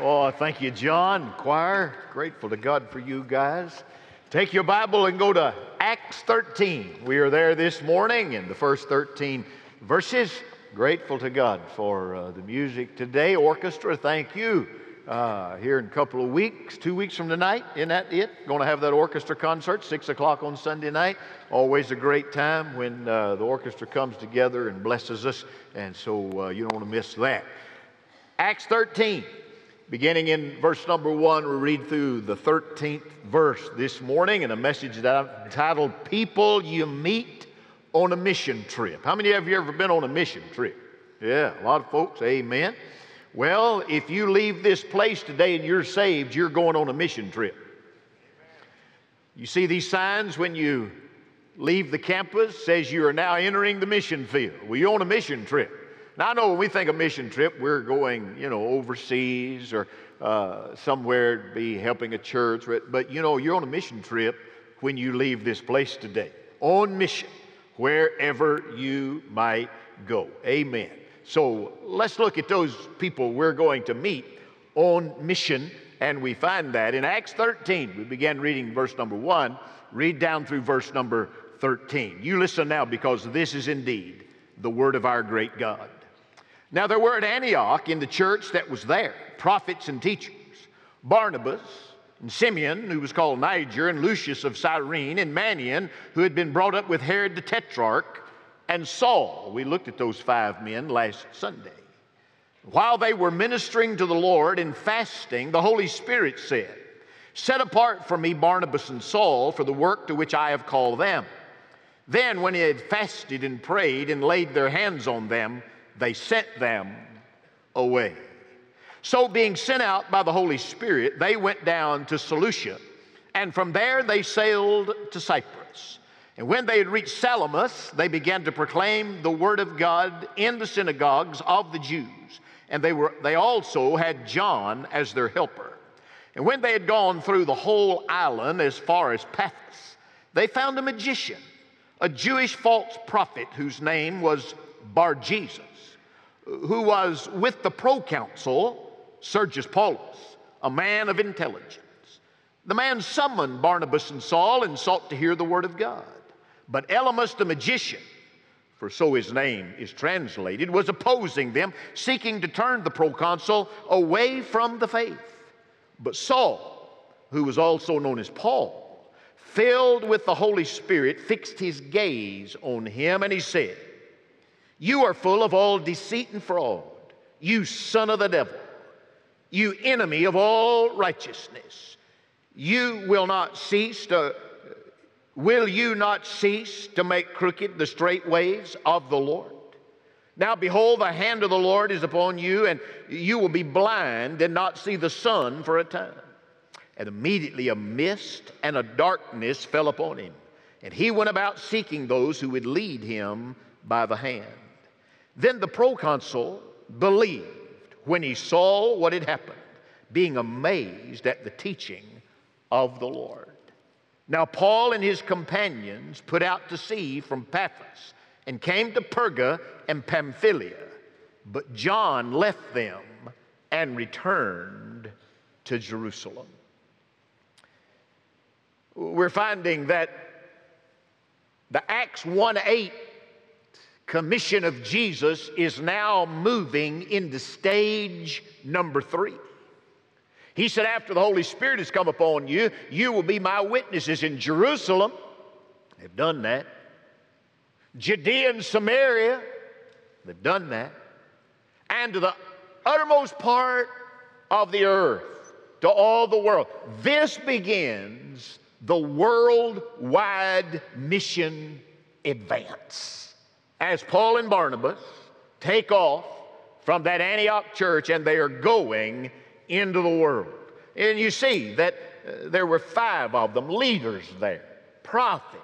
Oh, thank you, John. Choir, grateful to God for you guys. Take your Bible and go to Acts 13. We are there this morning in the first 13 verses. Grateful to God for uh, the music today. Orchestra, thank you. Uh, here in a couple of weeks, two weeks from tonight, isn't that it? Going to have that orchestra concert, 6 o'clock on Sunday night. Always a great time when uh, the orchestra comes together and blesses us, and so uh, you don't want to miss that. Acts 13. Beginning in verse number one, we read through the 13th verse this morning in a message that I've entitled People You Meet on a Mission Trip. How many of you ever been on a mission trip? Yeah, a lot of folks, amen. Well, if you leave this place today and you're saved, you're going on a mission trip. You see these signs when you leave the campus says you are now entering the mission field. Well, you're on a mission trip. Now, I know when we think of mission trip, we're going, you know, overseas or uh, somewhere to be helping a church. But, you know, you're on a mission trip when you leave this place today. On mission, wherever you might go. Amen. So let's look at those people we're going to meet on mission. And we find that in Acts 13. We began reading verse number 1. Read down through verse number 13. You listen now because this is indeed the word of our great God. Now, there were at Antioch in the church that was there prophets and teachers Barnabas and Simeon, who was called Niger, and Lucius of Cyrene, and Manaen, who had been brought up with Herod the Tetrarch, and Saul. We looked at those five men last Sunday. While they were ministering to the Lord and fasting, the Holy Spirit said, Set apart for me Barnabas and Saul for the work to which I have called them. Then, when he had fasted and prayed and laid their hands on them, they sent them away. So, being sent out by the Holy Spirit, they went down to Seleucia, and from there they sailed to Cyprus. And when they had reached Salamis, they began to proclaim the word of God in the synagogues of the Jews. And they, were, they also had John as their helper. And when they had gone through the whole island as far as Paphos, they found a magician, a Jewish false prophet whose name was Bar Jesus who was with the proconsul, Sergius Paulus, a man of intelligence. The man summoned Barnabas and Saul and sought to hear the word of God. But Elymas the magician, for so his name is translated, was opposing them, seeking to turn the proconsul away from the faith. But Saul, who was also known as Paul, filled with the Holy Spirit, fixed his gaze on him and he said, you are full of all deceit and fraud, you son of the devil, you enemy of all righteousness. You will not cease to, will you not cease to make crooked the straight ways of the Lord? Now, behold, the hand of the Lord is upon you, and you will be blind and not see the sun for a time. And immediately a mist and a darkness fell upon him, and he went about seeking those who would lead him by the hand. Then the proconsul believed when he saw what had happened, being amazed at the teaching of the Lord. Now, Paul and his companions put out to sea from Paphos and came to Perga and Pamphylia, but John left them and returned to Jerusalem. We're finding that the Acts 1 8 commission of Jesus is now moving into stage number three. He said, After the Holy Spirit has come upon you, you will be my witnesses in Jerusalem. They've done that. Judea and Samaria, they've done that. And to the uttermost part of the earth, to all the world. This begins the worldwide mission advance as Paul and Barnabas take off from that Antioch church and they are going into the world. And you see that uh, there were five of them, leaders there, prophets,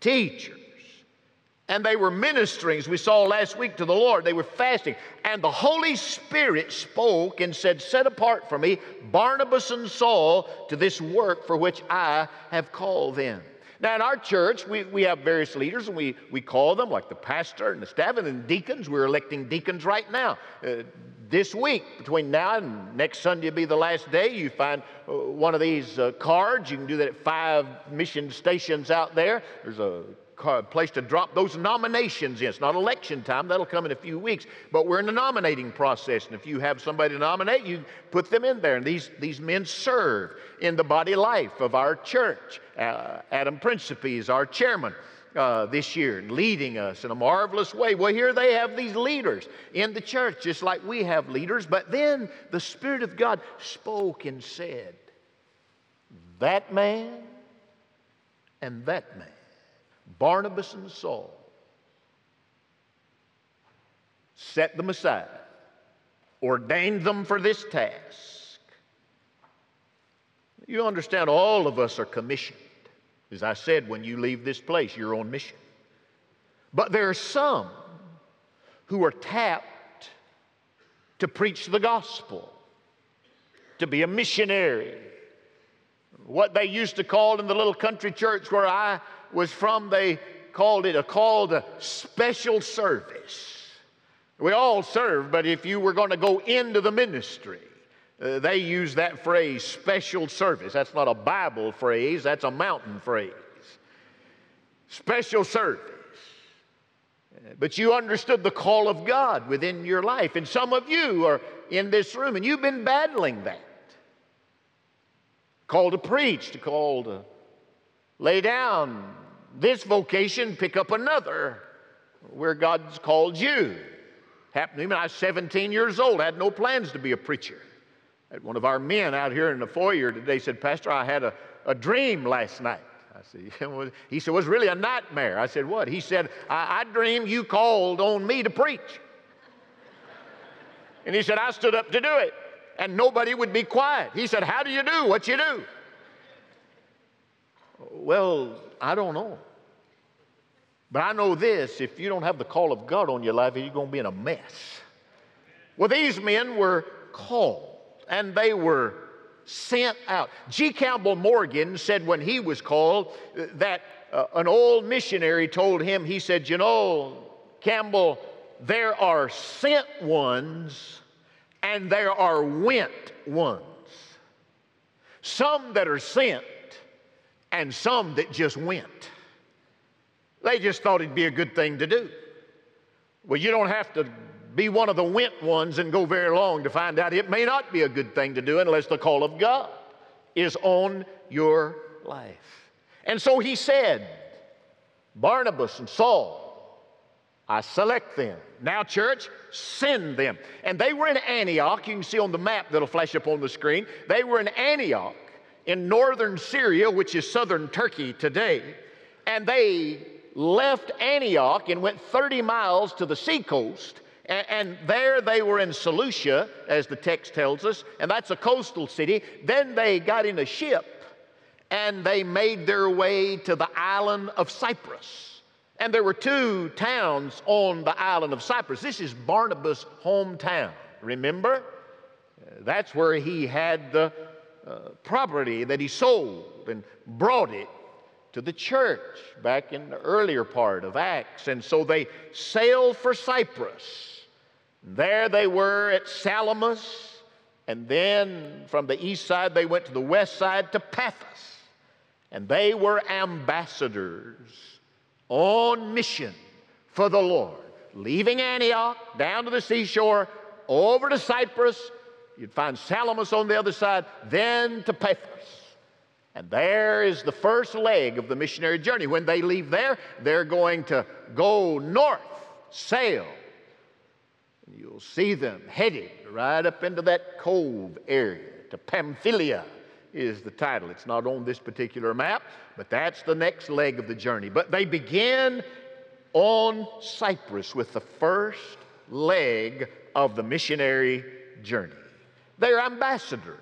teachers, and they were ministering, as we saw last week, to the Lord. They were fasting. And the Holy Spirit spoke and said, Set apart for me Barnabas and Saul to this work for which I have called them. Now, in our church, we, we have various leaders, and we, we call them, like the pastor and the staff, and then deacons. We're electing deacons right now. Uh, this week, between now and next Sunday will be the last day, you find uh, one of these uh, cards. You can do that at five mission stations out there. There's a place to drop those nominations in. It's not election time, that'll come in a few weeks, but we're in the nominating process. And if you have somebody to nominate, you put them in there. And these, these men serve in the body life of our church. Uh, Adam Principe is our chairman. Uh, this year, leading us in a marvelous way. Well, here they have these leaders in the church, just like we have leaders. But then the Spirit of God spoke and said, That man and that man Barnabas and Saul, set them aside, ordained them for this task. You understand, all of us are commissioned. As I said, when you leave this place, you're on mission. But there are some who are tapped to preach the gospel, to be a missionary. What they used to call in the little country church where I was from, they called it a call to special service. We all serve, but if you were going to go into the ministry, uh, they use that phrase, special service. That's not a Bible phrase, that's a mountain phrase. Special service. But you understood the call of God within your life. And some of you are in this room and you've been battling that. Called to preach, to call to lay down this vocation, pick up another where God's called you. Happened to me when I was 17 years old. I had no plans to be a preacher. One of our men out here in the foyer today said, Pastor, I had a, a dream last night. I said, he said, it was really a nightmare. I said, what? He said, I, I dreamed you called on me to preach. and he said, I stood up to do it, and nobody would be quiet. He said, How do you do what you do? Well, I don't know. But I know this if you don't have the call of God on your life, you're going to be in a mess. Well, these men were called and they were sent out. G. Campbell Morgan said when he was called that uh, an old missionary told him, he said, You know, Campbell, there are sent ones and there are went ones. Some that are sent and some that just went. They just thought it'd be a good thing to do. Well, you don't have to be one of the went ones and go very long to find out it may not be a good thing to do unless the call of God is on your life. And so he said, Barnabas and Saul, I select them. Now, church, send them. And they were in Antioch. You can see on the map that'll flash up on the screen. They were in Antioch in northern Syria, which is southern Turkey today, and they left Antioch and went 30 miles to the seacoast. And, and there they were in Seleucia, as the text tells us, and that's a coastal city. Then they got in a ship and they made their way to the island of Cyprus. And there were two towns on the island of Cyprus. This is Barnabas' hometown, remember? That's where he had the uh, property that he sold and brought it to the church back in the earlier part of Acts. And so they sailed for Cyprus. There they were at Salamis, and then from the east side they went to the west side to Paphos. And they were ambassadors on mission for the Lord, leaving Antioch down to the seashore, over to Cyprus, You'd find Salamis on the other side, then to Paphos. And there is the first leg of the missionary journey. When they leave there, they're going to go north, sail. And you'll see them headed right up into that cove area to Pamphylia is the title. It's not on this particular map, but that's the next leg of the journey. But they begin on Cyprus with the first leg of the missionary journey. They're ambassadors.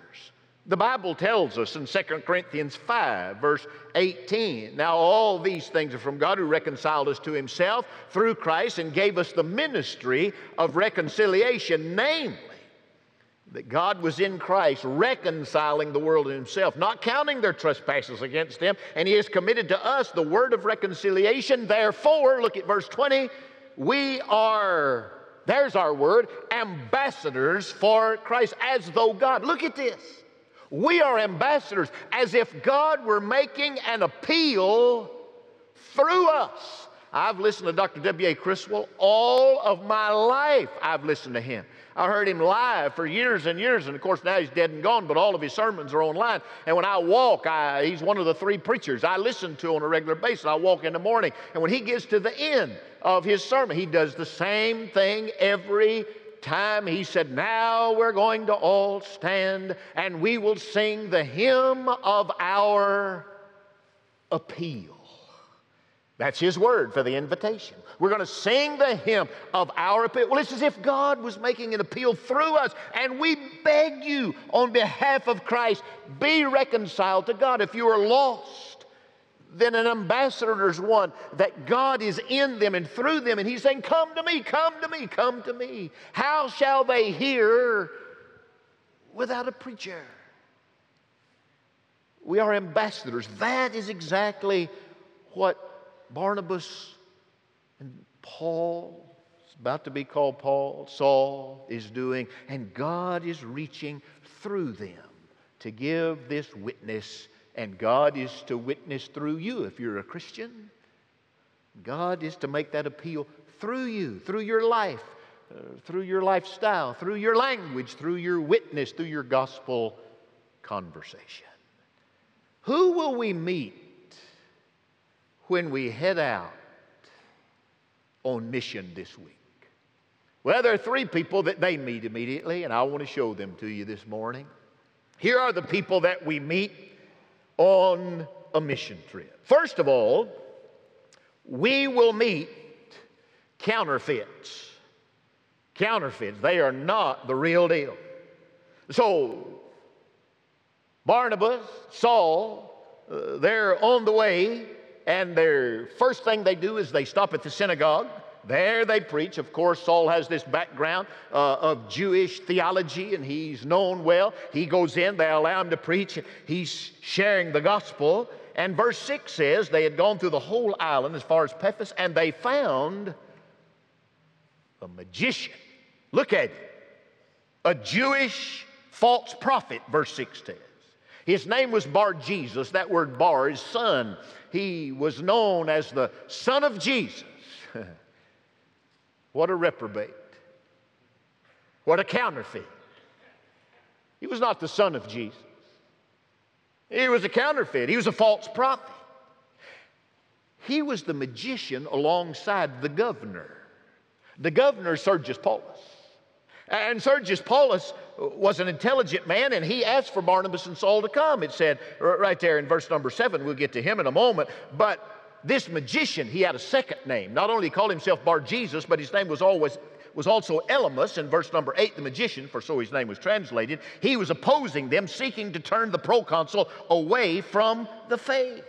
The Bible tells us in 2 Corinthians 5, verse 18 Now, all these things are from God who reconciled us to himself through Christ and gave us the ministry of reconciliation, namely, that God was in Christ reconciling the world to himself, not counting their trespasses against them, and he has committed to us the word of reconciliation. Therefore, look at verse 20, we are, there's our word, ambassadors for Christ, as though God, look at this. We are ambassadors, as if God were making an appeal through us. I've listened to Dr. W.A. Criswell all of my life. I've listened to him. I heard him live for years and years, and of course now he's dead and gone, but all of his sermons are online. And when I walk, I, he's one of the three preachers I listen to on a regular basis. I walk in the morning, and when he gets to the end of his sermon, he does the same thing every time. He said, Now we're going to all stand and we will sing the hymn of our appeal. That's his word for the invitation. We're going to sing the hymn of our appeal. Well, it's as if God was making an appeal through us, and we beg you on behalf of Christ, be reconciled to God. If you are lost, then an ambassador is one that God is in them and through them, and He's saying, Come to me, come to me, come to me. How shall they hear without a preacher? We are ambassadors. That is exactly what Barnabas and Paul, about to be called Paul, Saul is doing, and God is reaching through them to give this witness, and God is to witness through you if you're a Christian. God is to make that appeal through you, through your life, uh, through your lifestyle, through your language, through your witness, through your gospel conversation. Who will we meet when we head out on mission this week? Well, there are three people that they meet immediately, and I want to show them to you this morning. Here are the people that we meet on a mission trip. First of all, we will meet counterfeits. Counterfeits, they are not the real deal. So, Barnabas, Saul, uh, they're on the way and their first thing they do is they stop at the synagogue. There they preach. Of course, Saul has this background uh, of Jewish theology and he's known well. He goes in, they allow him to preach. He's sharing the gospel. And verse 6 says they had gone through the whole island as far as Paphos and they found a magician. Look at it. A Jewish false prophet, verse 6 says. His name was Bar Jesus. That word bar is son he was known as the Son of Jesus. what a reprobate. What a counterfeit. He was not the Son of Jesus. He was a counterfeit. He was a false prophet. He was the magician alongside the governor. The governor, Sergius Paulus. And Sergius Paulus was an intelligent man, and he asked for Barnabas and Saul to come. It said right there in verse number seven, we'll get to him in a moment. But this magician, he had a second name. Not only called himself Bar Jesus, but his name was always was also Elymas in verse number eight, the magician, for so his name was translated. He was opposing them, seeking to turn the proconsul away from the faith.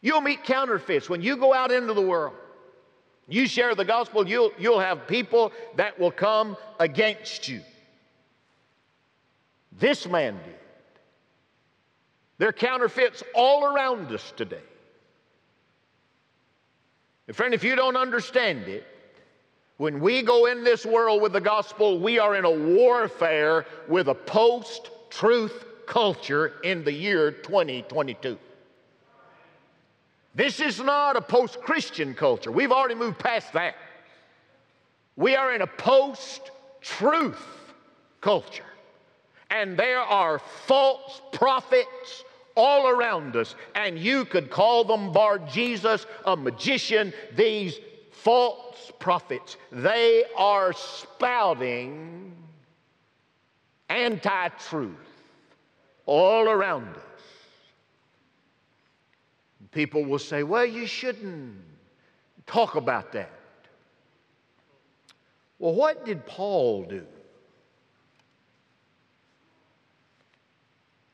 You'll meet counterfeits when you go out into the world. You share the gospel, you'll, you'll have people that will come against you. This man did. There are counterfeits all around us today. And friend, if you don't understand it, when we go in this world with the gospel, we are in a warfare with a post truth culture in the year 2022. This is not a post Christian culture. We've already moved past that. We are in a post truth culture. And there are false prophets all around us. And you could call them Bar Jesus, a magician, these false prophets. They are spouting anti truth all around us. People will say, well, you shouldn't talk about that. Well, what did Paul do?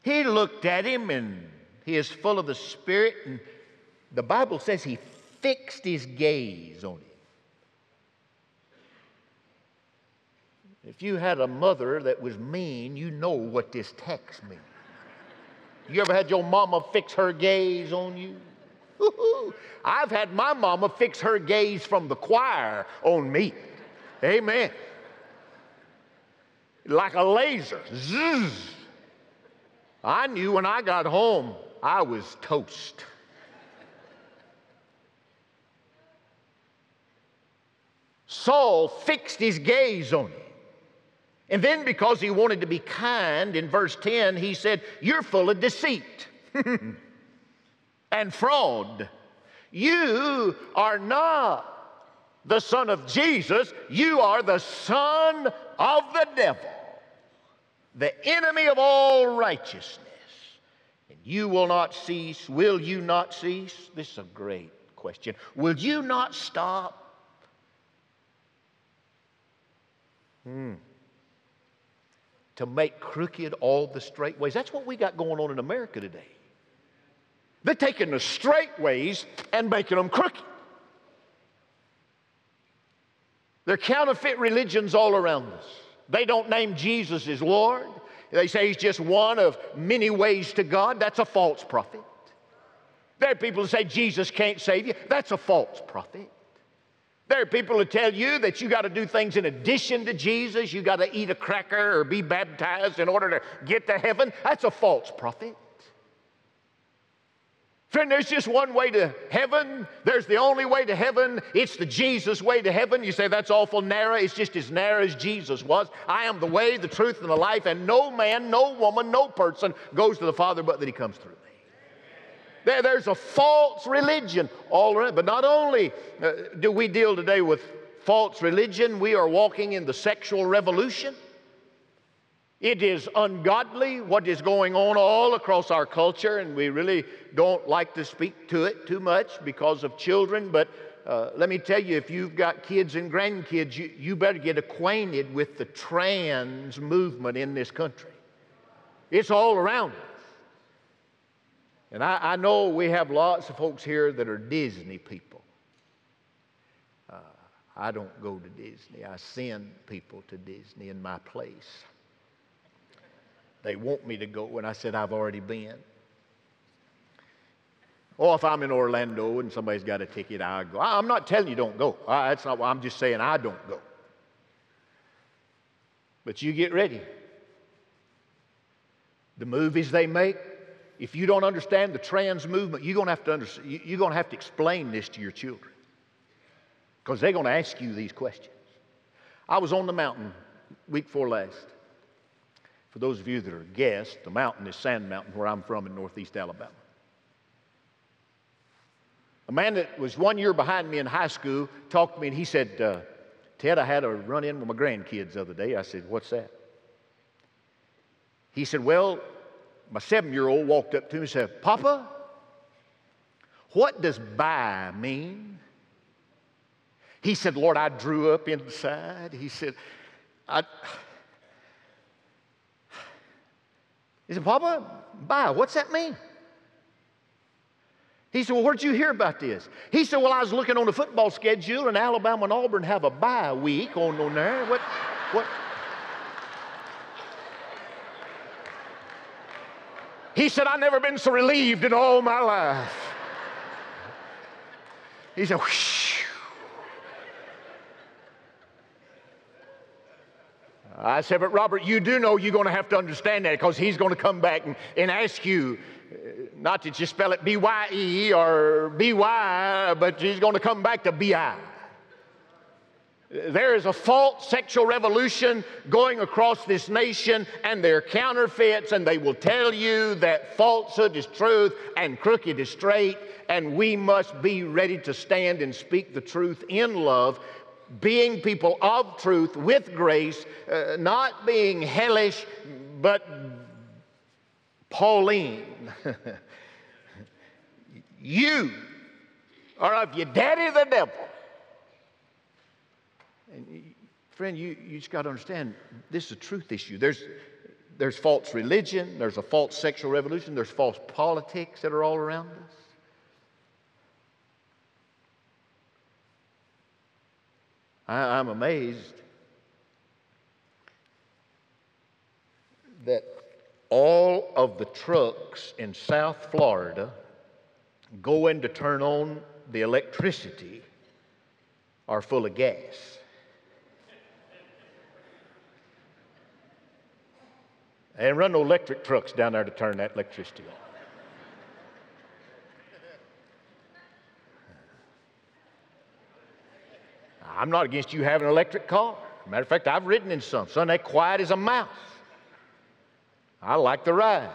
He looked at him and he is full of the Spirit, and the Bible says he fixed his gaze on him. If you had a mother that was mean, you know what this text means. You ever had your mama fix her gaze on you? I've had my mama fix her gaze from the choir on me. Amen. Like a laser. Zzz. I knew when I got home, I was toast. Saul fixed his gaze on him. And then, because he wanted to be kind, in verse 10, he said, You're full of deceit and fraud. You are not the son of Jesus, you are the son of the devil, the enemy of all righteousness. And you will not cease. Will you not cease? This is a great question. Will you not stop? Hmm to make crooked all the straight ways. That's what we got going on in America today. They're taking the straight ways and making them crooked. They're counterfeit religions all around us. They don't name Jesus as Lord. They say he's just one of many ways to God. That's a false prophet. There are people who say Jesus can't save you. That's a false prophet. There are people who tell you that you got to do things in addition to Jesus. You got to eat a cracker or be baptized in order to get to heaven. That's a false prophet. Friend, there's just one way to heaven. There's the only way to heaven. It's the Jesus way to heaven. You say that's awful narrow. It's just as narrow as Jesus was. I am the way, the truth, and the life, and no man, no woman, no person goes to the Father but that he comes through me. There, there's a false religion all around. But not only uh, do we deal today with false religion, we are walking in the sexual revolution. It is ungodly what is going on all across our culture, and we really don't like to speak to it too much because of children. But uh, let me tell you, if you've got kids and grandkids, you, you better get acquainted with the trans movement in this country. It's all around us. And I, I, know we have lots of folks here that are Disney people. Uh, I don't go to Disney, I send people to Disney in my place. They want me to go, and I said, I've already been. Or if I'm in Orlando and somebody's got a ticket, I go. I'm not telling you don't go. That's not what I'm just saying I don't go. But you get ready. The movies they make, if you don't understand the trans movement, you're going to have to, understand, you're going to, have to explain this to your children because they're going to ask you these questions. I was on the mountain week before last. For those of you that are guests, the mountain is Sand Mountain, where I'm from in northeast Alabama. A man that was one year behind me in high school talked to me and he said, uh, Ted, I had a run in with my grandkids the other day. I said, What's that? He said, Well, my seven year old walked up to me and said, Papa, what does bye mean? He said, Lord, I drew up inside. He said, I. He said, Papa, bye. what's that mean? He said, Well, where'd you hear about this? He said, Well, I was looking on the football schedule, and Alabama and Auburn have a bye week on, on there. What, what? He said, I've never been so relieved in all my life. He said, Whoosh. I said, but Robert, you do know you're going to have to understand that because he's going to come back and, and ask you, uh, not to just spell it B Y E or B Y, but he's going to come back to B I. There is a false sexual revolution going across this nation, and they're counterfeits, and they will tell you that falsehood is truth and crooked is straight, and we must be ready to stand and speak the truth in love, being people of truth with grace, uh, not being hellish, but Pauline. you are of your daddy the devil and friend, you, you just got to understand this is a truth issue. There's, there's false religion, there's a false sexual revolution, there's false politics that are all around us. I, I'm amazed that all of the trucks in South Florida going to turn on the electricity are full of gas. And run no electric trucks down there to turn that electricity on. I'm not against you having an electric car. Matter of fact, I've ridden in some. Son, they quiet as a mouse. I like the ride.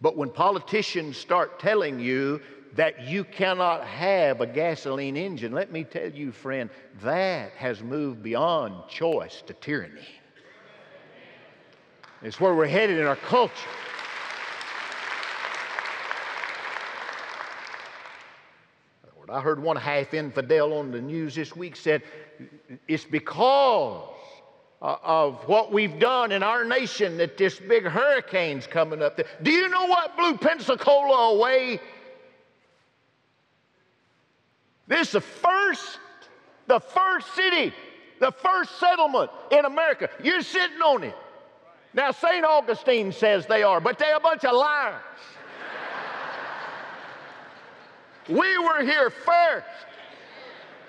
But when politicians start telling you that you cannot have a gasoline engine, let me tell you, friend, that has moved beyond choice to tyranny. It's where we're headed in our culture. I heard one half infidel on the news this week said it's because uh, of what we've done in our nation that this big hurricane's coming up. Do you know what blew Pensacola away? This is the first, the first city, the first settlement in America. You're sitting on it. Now, St. Augustine says they are, but they're a bunch of liars. We were here first.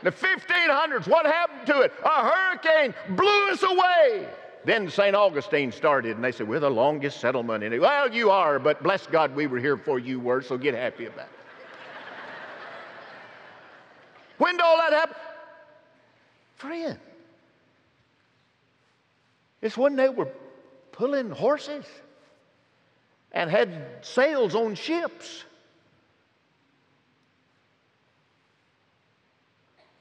The 1500s, what happened to it? A hurricane blew us away. Then St. Augustine started, and they said, We're the longest settlement in it. Well, you are, but bless God, we were here before you were, so get happy about it. when did all that happen? Friend, it's when they were pulling horses and had sails on ships.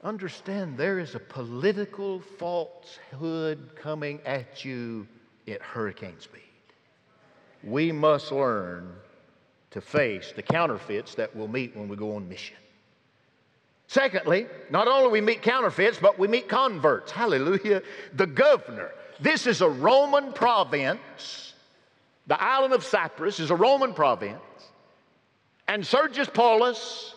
Understand there is a political falsehood coming at you at hurricane speed. We must learn to face the counterfeits that we'll meet when we go on mission. Secondly, not only we meet counterfeits, but we meet converts. Hallelujah. The governor. This is a Roman province. The island of Cyprus is a Roman province. And Sergius Paulus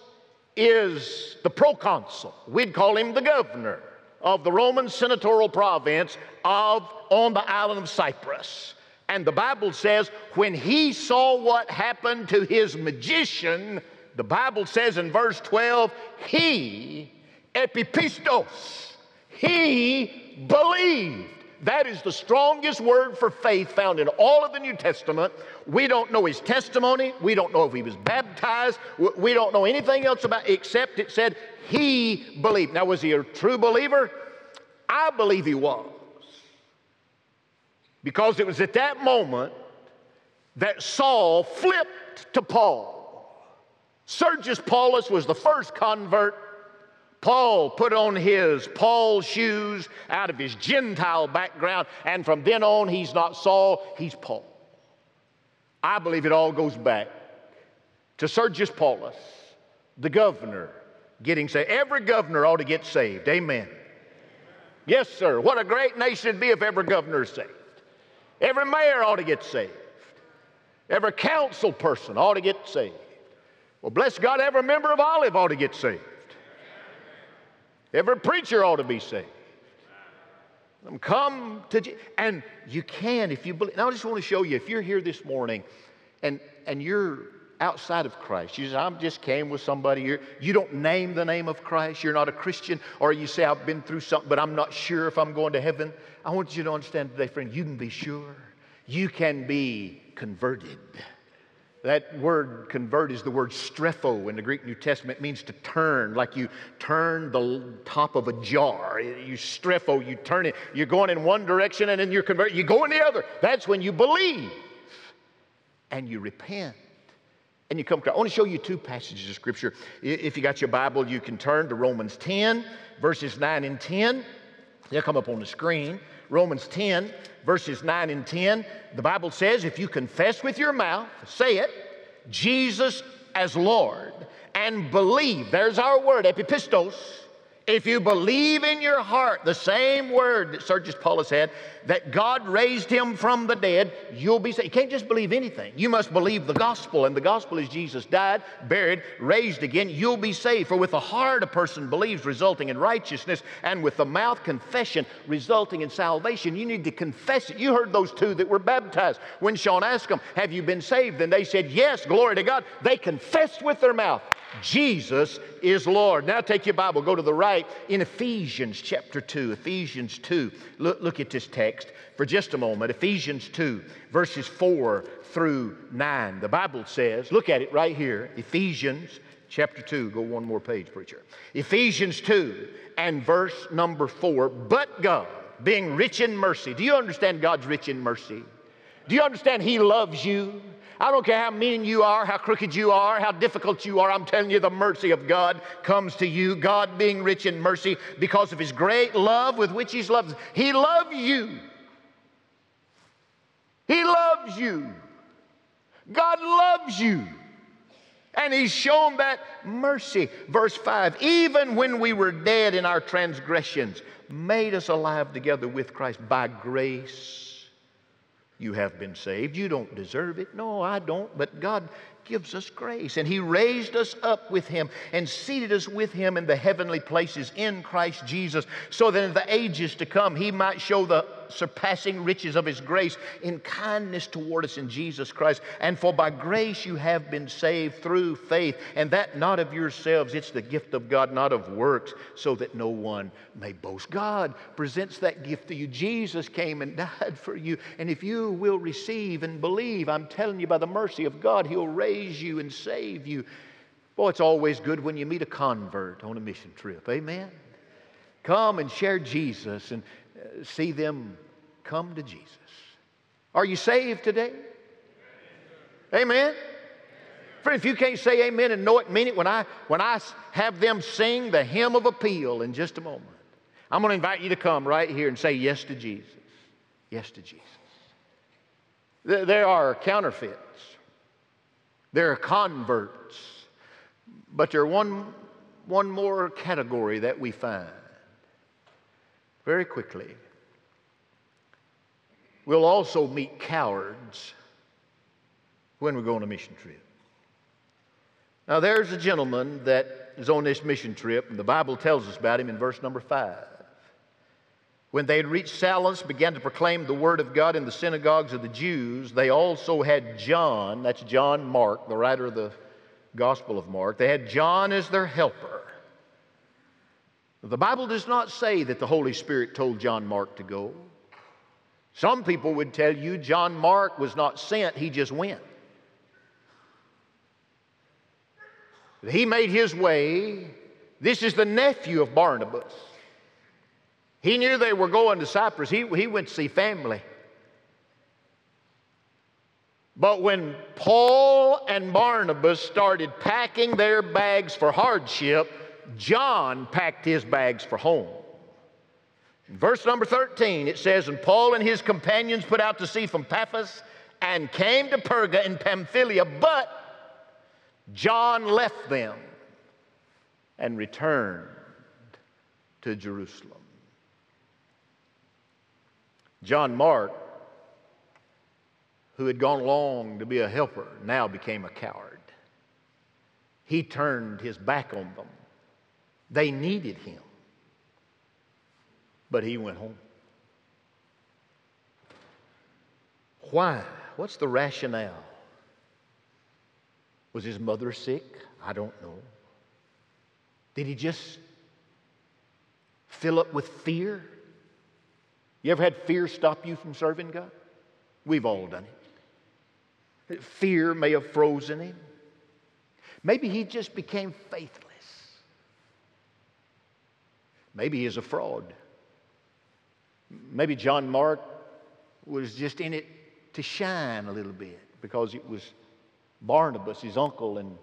is the proconsul. We'd call him the governor of the Roman senatorial province of on the island of Cyprus. And the Bible says when he saw what happened to his magician, the Bible says in verse 12, he, epipistos, he believed. That is the strongest word for faith found in all of the New Testament. We don't know his testimony. We don't know if he was baptized. We don't know anything else about except it said he believed. Now, was he a true believer? I believe he was. Because it was at that moment that Saul flipped to Paul. Sergius Paulus was the first convert Paul put on his Paul shoes out of his Gentile background, and from then on, he's not Saul, he's Paul. I believe it all goes back to Sergius Paulus, the governor, getting saved. Every governor ought to get saved. Amen. Yes, sir. What a great nation it'd be if every governor is saved. Every mayor ought to get saved. Every council person ought to get saved. Well, bless God, every member of Olive ought to get saved. Every preacher ought to be saved. Come to Jesus. And you can if you believe. Now, I just want to show you if you're here this morning and, and you're outside of Christ, you say, I just came with somebody, you're, you don't name the name of Christ, you're not a Christian, or you say, I've been through something, but I'm not sure if I'm going to heaven. I want you to understand today, friend, you can be sure. You can be converted. That word convert is the word strepho in the Greek New Testament. It means to turn, like you turn the top of a jar. You strepho, you turn it. You're going in one direction and then you're converted. You go in the other. That's when you believe and you repent and you come. I want to show you two passages of Scripture. If you got your Bible, you can turn to Romans 10, verses 9 and 10. They'll come up on the screen. Romans 10, verses 9 and 10, the Bible says, if you confess with your mouth, say it, Jesus as Lord, and believe, there's our word, epipistos, If you believe in your heart the same word that Sergius Paulus had, that God raised him from the dead, you'll be saved. You can't just believe anything. You must believe the gospel, and the gospel is Jesus died, buried, raised again. You'll be saved. For with the heart a person believes, resulting in righteousness, and with the mouth confession, resulting in salvation. You need to confess it. You heard those two that were baptized. When Sean asked them, Have you been saved? And they said, Yes, glory to God. They confessed with their mouth. Jesus is Lord. Now take your Bible, go to the right in Ephesians chapter 2. Ephesians 2. Look, look at this text for just a moment. Ephesians 2, verses 4 through 9. The Bible says, look at it right here. Ephesians chapter 2. Go one more page, preacher. Ephesians 2 and verse number 4. But God, being rich in mercy. Do you understand God's rich in mercy? Do you understand He loves you? I don't care how mean you are, how crooked you are, how difficult you are. I'm telling you, the mercy of God comes to you. God being rich in mercy because of His great love with which He's loved. He loves you. He loves you. God loves you. And He's shown that mercy. Verse 5 Even when we were dead in our transgressions, made us alive together with Christ by grace you have been saved. You don't deserve it. No, I don't. But God gives us grace. And He raised us up with Him and seated us with Him in the heavenly places in Christ Jesus, so that in the ages to come He might show the surpassing riches of His grace in kindness toward us in Jesus Christ. And for by grace you have been saved through faith, and that not of yourselves, it's the gift of God, not of works, so that no one may boast. God presents that gift to you. Jesus came and died for you. And if you will receive and believe, I'm telling you, by the mercy of God, He'll raise you and save you. Boy, it's always good when you meet a convert on a mission trip. Amen. Come and share Jesus and see them come to Jesus. Are you saved today? Amen. Friend, if you can't say amen and know it, mean it, when I, when I have them sing the hymn of appeal in just a moment, I'm going to invite you to come right here and say yes to Jesus. Yes to Jesus. There are counterfeits, there are converts, but there's one, one more category that we find very quickly. We'll also meet cowards when we go on a mission trip. Now, there's a gentleman that is on this mission trip, and the Bible tells us about him in verse number five. When they had reached Salamis, began to proclaim the word of God in the synagogues of the Jews, they also had John, that's John Mark, the writer of the Gospel of Mark, they had John as their helper. The Bible does not say that the Holy Spirit told John Mark to go. Some people would tell you John Mark was not sent, he just went. He made his way. This is the nephew of Barnabas. He knew they were going to Cyprus. He, he went to see family. But when Paul and Barnabas started packing their bags for hardship, John packed his bags for home. Verse number 13, it says, And Paul and his companions put out to sea from Paphos and came to Perga in Pamphylia, but John left them and returned to Jerusalem. John Mark, who had gone along to be a helper, now became a coward. He turned his back on them they needed him. But he went home. Why? What's the rationale? Was his mother sick? I don't know. Did he just fill up with fear? You ever had fear stop you from serving God? We've all done it. Fear may have frozen him. Maybe he just became faithless. Maybe he's a fraud. Maybe John Mark was just in it to shine a little bit because it was Barnabas, his uncle, and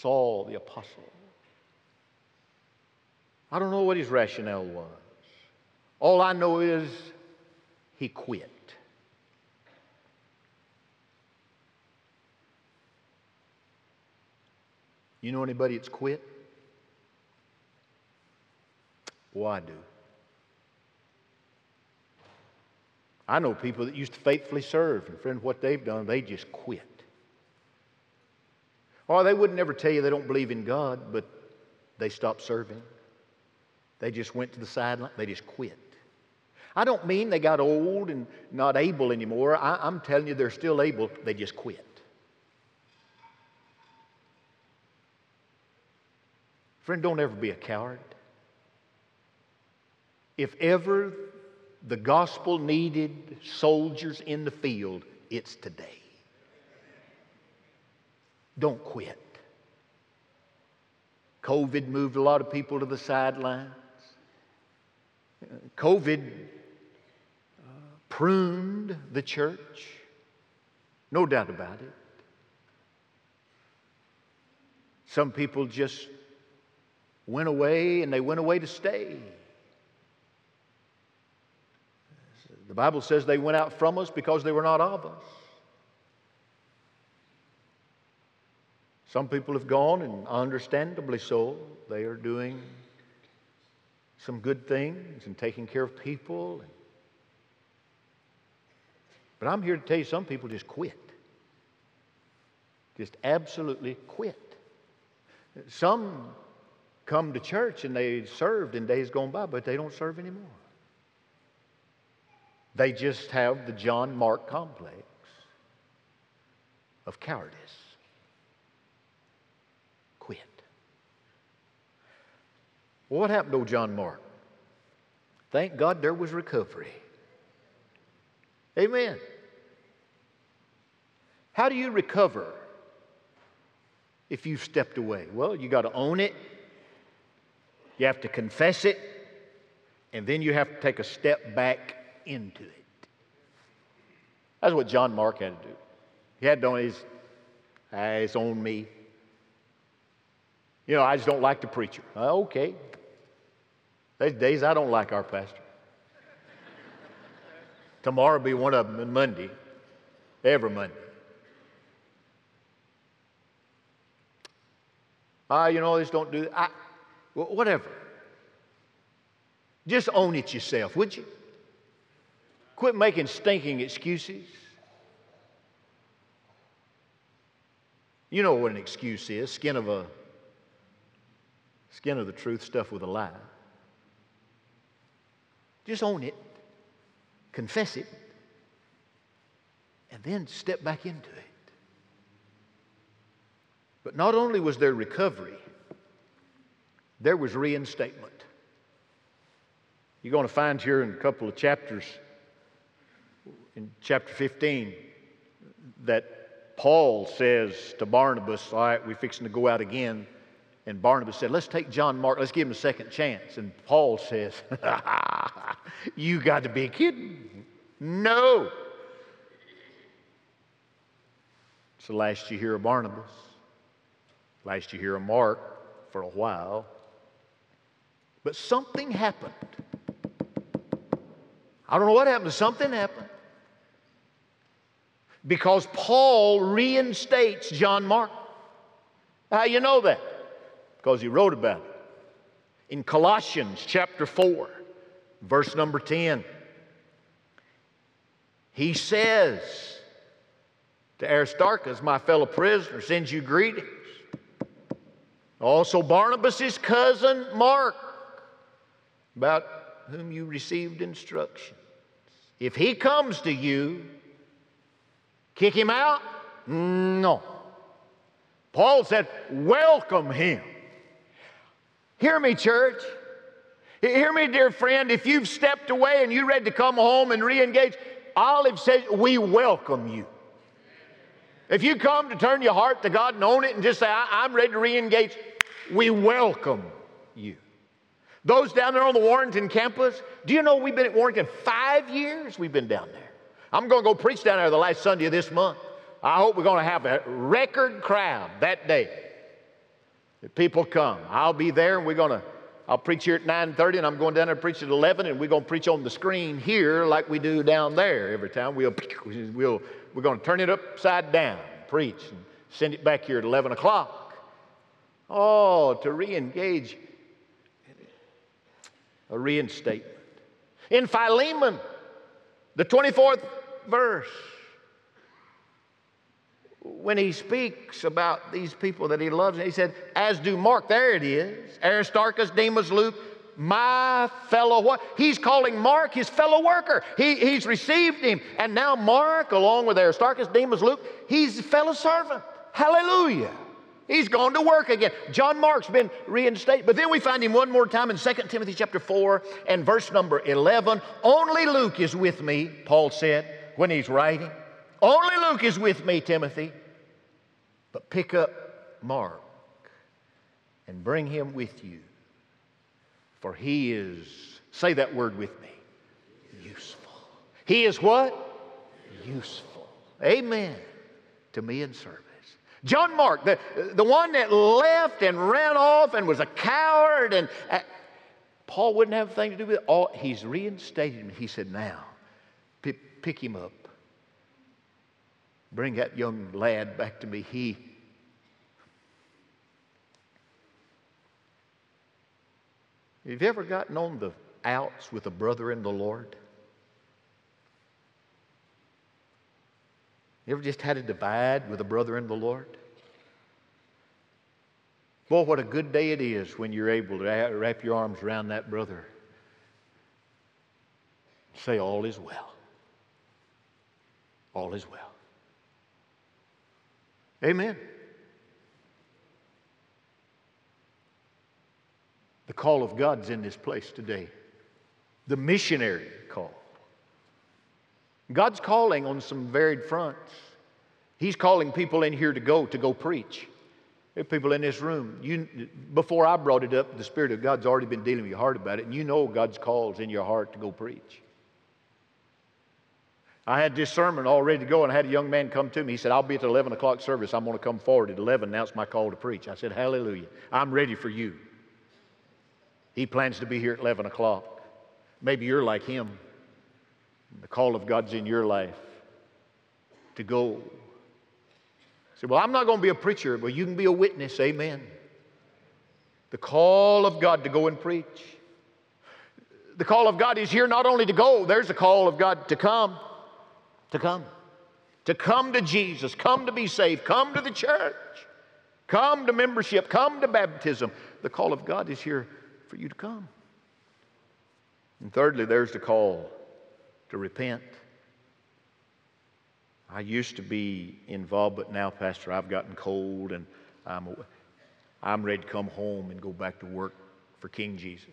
Saul the apostle. I don't know what his rationale was. All I know is he quit. You know anybody that's quit? I do. I know people that used to faithfully serve, and friend, what they've done, they just quit. Or they wouldn't ever tell you they don't believe in God, but they stopped serving. They just went to the sideline, they just quit. I don't mean they got old and not able anymore. I, am telling you, they're still able, they just quit. Friend, don't ever be a coward. If ever the gospel needed soldiers in the field, it's today. Don't quit. COVID moved a lot of people to the sidelines. COVID uh, pruned the church, no doubt about it. Some people just went away and they went away to stay. The Bible says they went out from us because they were not of us. Some people have gone, and understandably so. They are doing some good things and taking care of people. But I'm here to tell you some people just quit. Just absolutely quit. Some come to church and they served in days gone by, but they don't serve anymore. They just have the John Mark complex of cowardice. Quit. What happened to John Mark? Thank God there was recovery. Amen. How do you recover if you've stepped away? Well, you got to own it, you have to confess it, and then you have to take a step back into it. That's what John Mark had to do. He had to his, it's on me. You know, I just don't like the preacher. Uh, okay. There's days I don't like our pastor. Tomorrow will be one of them, and Monday, every Monday. Ah, you know, just don't do that. I, whatever. Just own it yourself, would you? Quit making stinking excuses. You know what an excuse is skin of a skin of the truth stuff with a lie. Just own it, confess it, and then step back into it. But not only was there recovery, there was reinstatement. You're going to find here in a couple of chapters in chapter 15 that Paul says to Barnabas, All right, we're fixing to go out again. And Barnabas said, Let's take John Mark, let's give him a second chance. And Paul says, You got to be kidding. No. So last you hear of Barnabas, last you hear of Mark for a while. But something happened. I don't know what happened, something happened because Paul reinstates John Mark. How you know that? Because he wrote about it. In Colossians chapter 4, verse number 10, he says to Aristarchus, my fellow prisoner, sends you greetings. Also, Barnabas' cousin Mark, about whom you received instructions. If he comes to you, Kick him out? No. Paul said, Welcome him. Hear me, church. Hear me, dear friend. If you've stepped away and you're ready to come home and re engage, Olive says, We welcome you. If you come to turn your heart to God and own it and just say, I'm ready to re engage, we welcome you. Those down there on the Warrington campus, do you know we've been at Warrington five years? We've been down there. I'm going to go preach down there the last Sunday of this month. I hope we're going to have a record crowd that day. If people come, I'll be there and we're going to, I'll preach here at 9.30 and I'm going down there to preach at 11 and we're going to preach on the screen here like we do down there every time. We'll, we'll, we're going to turn it upside down, preach, and send it back here at 11 o'clock. Oh, to re engage. a reinstatement. In Philemon, the 24th verse, when he speaks about these people that he loves, he said, as do Mark, there it is, Aristarchus, Demas, Luke, my fellow what? He's calling Mark his fellow worker. He, he's received him. And now Mark, along with Aristarchus, Demas, Luke, he's a fellow servant. Hallelujah. He's gone to work again. John Mark's been reinstated. But then we find him one more time in 2 Timothy chapter 4 and verse number 11. Only Luke is with me, Paul said when he's writing. Only Luke is with me, Timothy. But pick up Mark and bring him with you. For he is, say that word with me, useful. He is what? Useful. Amen. To me in service. John Mark, the, the one that left and ran off and was a coward, and uh, Paul wouldn't have anything to do with it. All, he's reinstated him. He said, Now, pick, him up. Bring that young lad back to me. He, Have you ever gotten on the outs with a brother in the Lord? You ever just had a divide with a brother in the Lord? Boy, what a good day it is when you're able to wrap your arms around that brother. Say, All is well. All is well. Amen. The call of God's in this place today. The missionary call. God's calling on some varied fronts. He's calling people in here to go, to go preach. There are people in this room. You, before I brought it up, the Spirit of God's already been dealing with your heart about it, and you know God's calls in your heart to go preach. I had this sermon all ready to go, and I had a young man come to me. He said, I'll be at the 11 o'clock service. I'm going to come forward at 11. Now it's my call to preach. I said, Hallelujah. I'm ready for you. He plans to be here at 11 o'clock. Maybe you're like him. The call of God's in your life to go. Say, well, I'm not going to be a preacher, but you can be a witness. Amen. The call of God to go and preach. The call of God is here not only to go, there's a call of God to come. To come. To come to Jesus, come to be saved, come to the church, come to membership, come to baptism. The call of God is here for you to come. And thirdly, there's the call to repent. I used to be involved, but now, Pastor, I've gotten cold and I'm, I'm ready to come home and go back to work for King Jesus.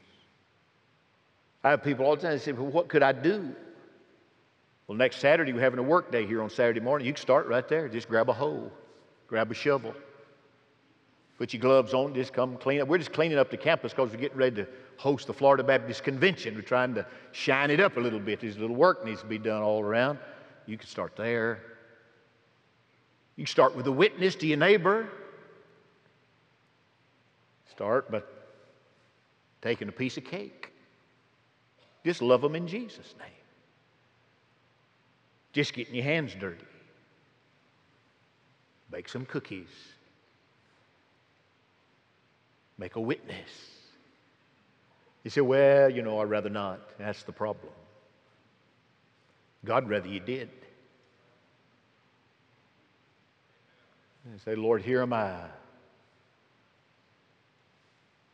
I have people all the time say, Well, what could I do? Well, next Saturday, we're having a work day here on Saturday morning. You can start right there. Just grab a hoe, grab a shovel, put your gloves on, just come clean up. We're just cleaning up the campus because we're getting ready to host the Florida Baptist Convention. We're trying to shine it up a little bit. There's a little work needs to be done all around. You can start there. You can start with a witness to your neighbor. Start by taking a piece of cake. Just love them in Jesus' name. Just getting your hands dirty. Bake some cookies. Make a witness. You say, well, you know, I'd rather not. That's the problem. God rather you did. And say, Lord, here am I.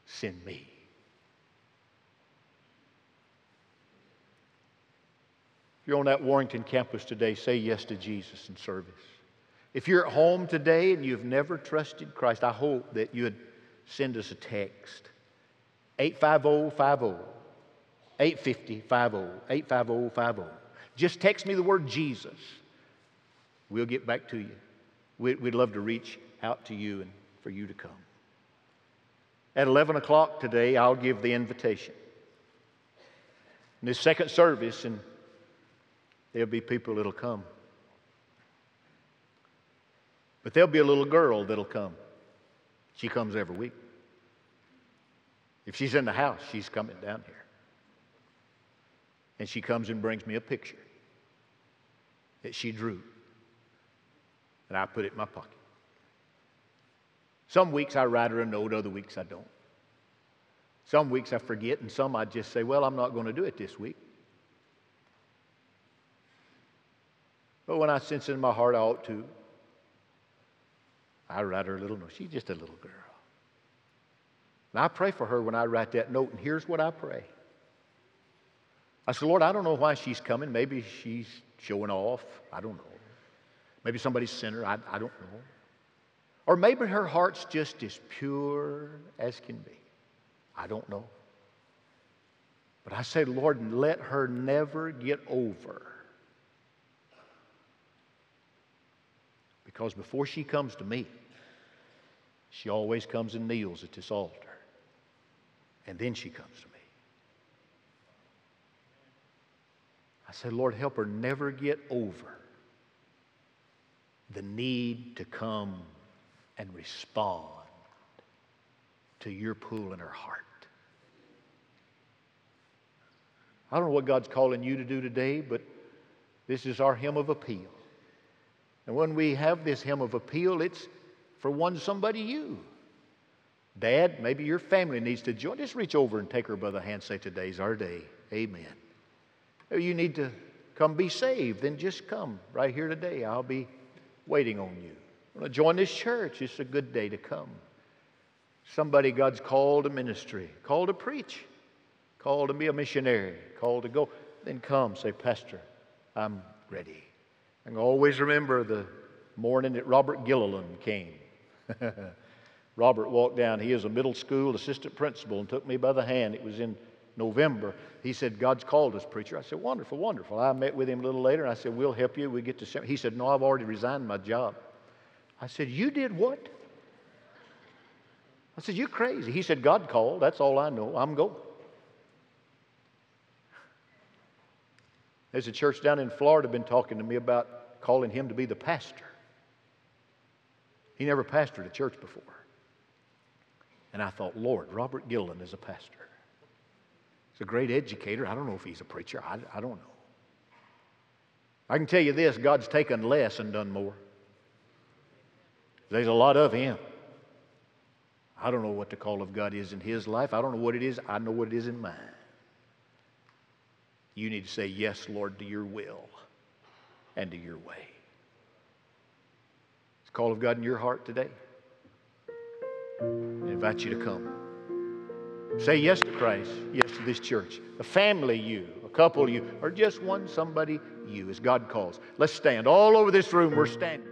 Send me. If you're on that Warrington campus today, say yes to Jesus in service. If you're at home today and you've never trusted Christ, I hope that you'd send us a text 850 50 850 50 850 50. Just text me the word Jesus. We'll get back to you. We'd love to reach out to you and for you to come. At 11 o'clock today, I'll give the invitation. In this second service, and there'll be people that'll come. But there'll be a little girl that'll come. She comes every week. If she's in the house, she's coming down here. And she comes and brings me a picture that she drew. And I put it in my pocket. Some weeks I write her a note, other weeks I don't. Some weeks I forget, and some I just say, Well, I'm not going to do it this week. But when I sense in my heart I ought to, I write her a little note. She's just a little girl. And I pray for her when I write that note, and here's what I pray. I said, Lord, I don't know why she's coming. Maybe she's showing off. I don't know. Maybe somebody's sent her. I, I don't know. Or maybe her heart's just as pure as can be. I don't know. But I say, Lord, let her never get over. Because before she comes to me, she always comes and kneels at this altar. And then she comes to me. I said, Lord, help her never get over the need to come and respond to your pool in her heart. I don't know what God's calling you to do today, but this is our hymn of appeal. And when we have this hymn of appeal, it's for one somebody you. Dad, maybe your family needs to join. Just reach over and take her by the hand. Say, Today's our day. Amen. You need to come be saved, then just come right here today. I'll be waiting on you. Want to join this church? It's a good day to come. Somebody God's called to ministry, called to preach, called to be a missionary, called to go. Then come, say, Pastor, I'm ready. And always remember the morning that Robert Gilliland came. Robert walked down. He is a middle school assistant principal and took me by the hand. It was in November. He said, God's called us, preacher. I said, Wonderful, wonderful. I met with him a little later and I said, We'll help you. We get to. He said, No, I've already resigned my job. I said, You did what? I said, You're crazy. He said, God called. That's all I know. I'm going. There's a church down in Florida been talking to me about calling him to be the pastor. He never pastored a church before. And I thought, Lord, Robert Gillen is a pastor. He's a great educator. I don't know if he's a preacher. I, I don't know. I can tell you this God's taken less and done more. There's a lot of him. I don't know what the call of God is in his life. I don't know what it is. I know what it is in mine. You need to say, Yes, Lord, to your will and to your way. It's the call of God in your heart today. I invite you to come. Say yes to Christ, yes to this church, a family you, a couple you, or just one somebody you as God calls. Let's stand. All over this room, we're standing.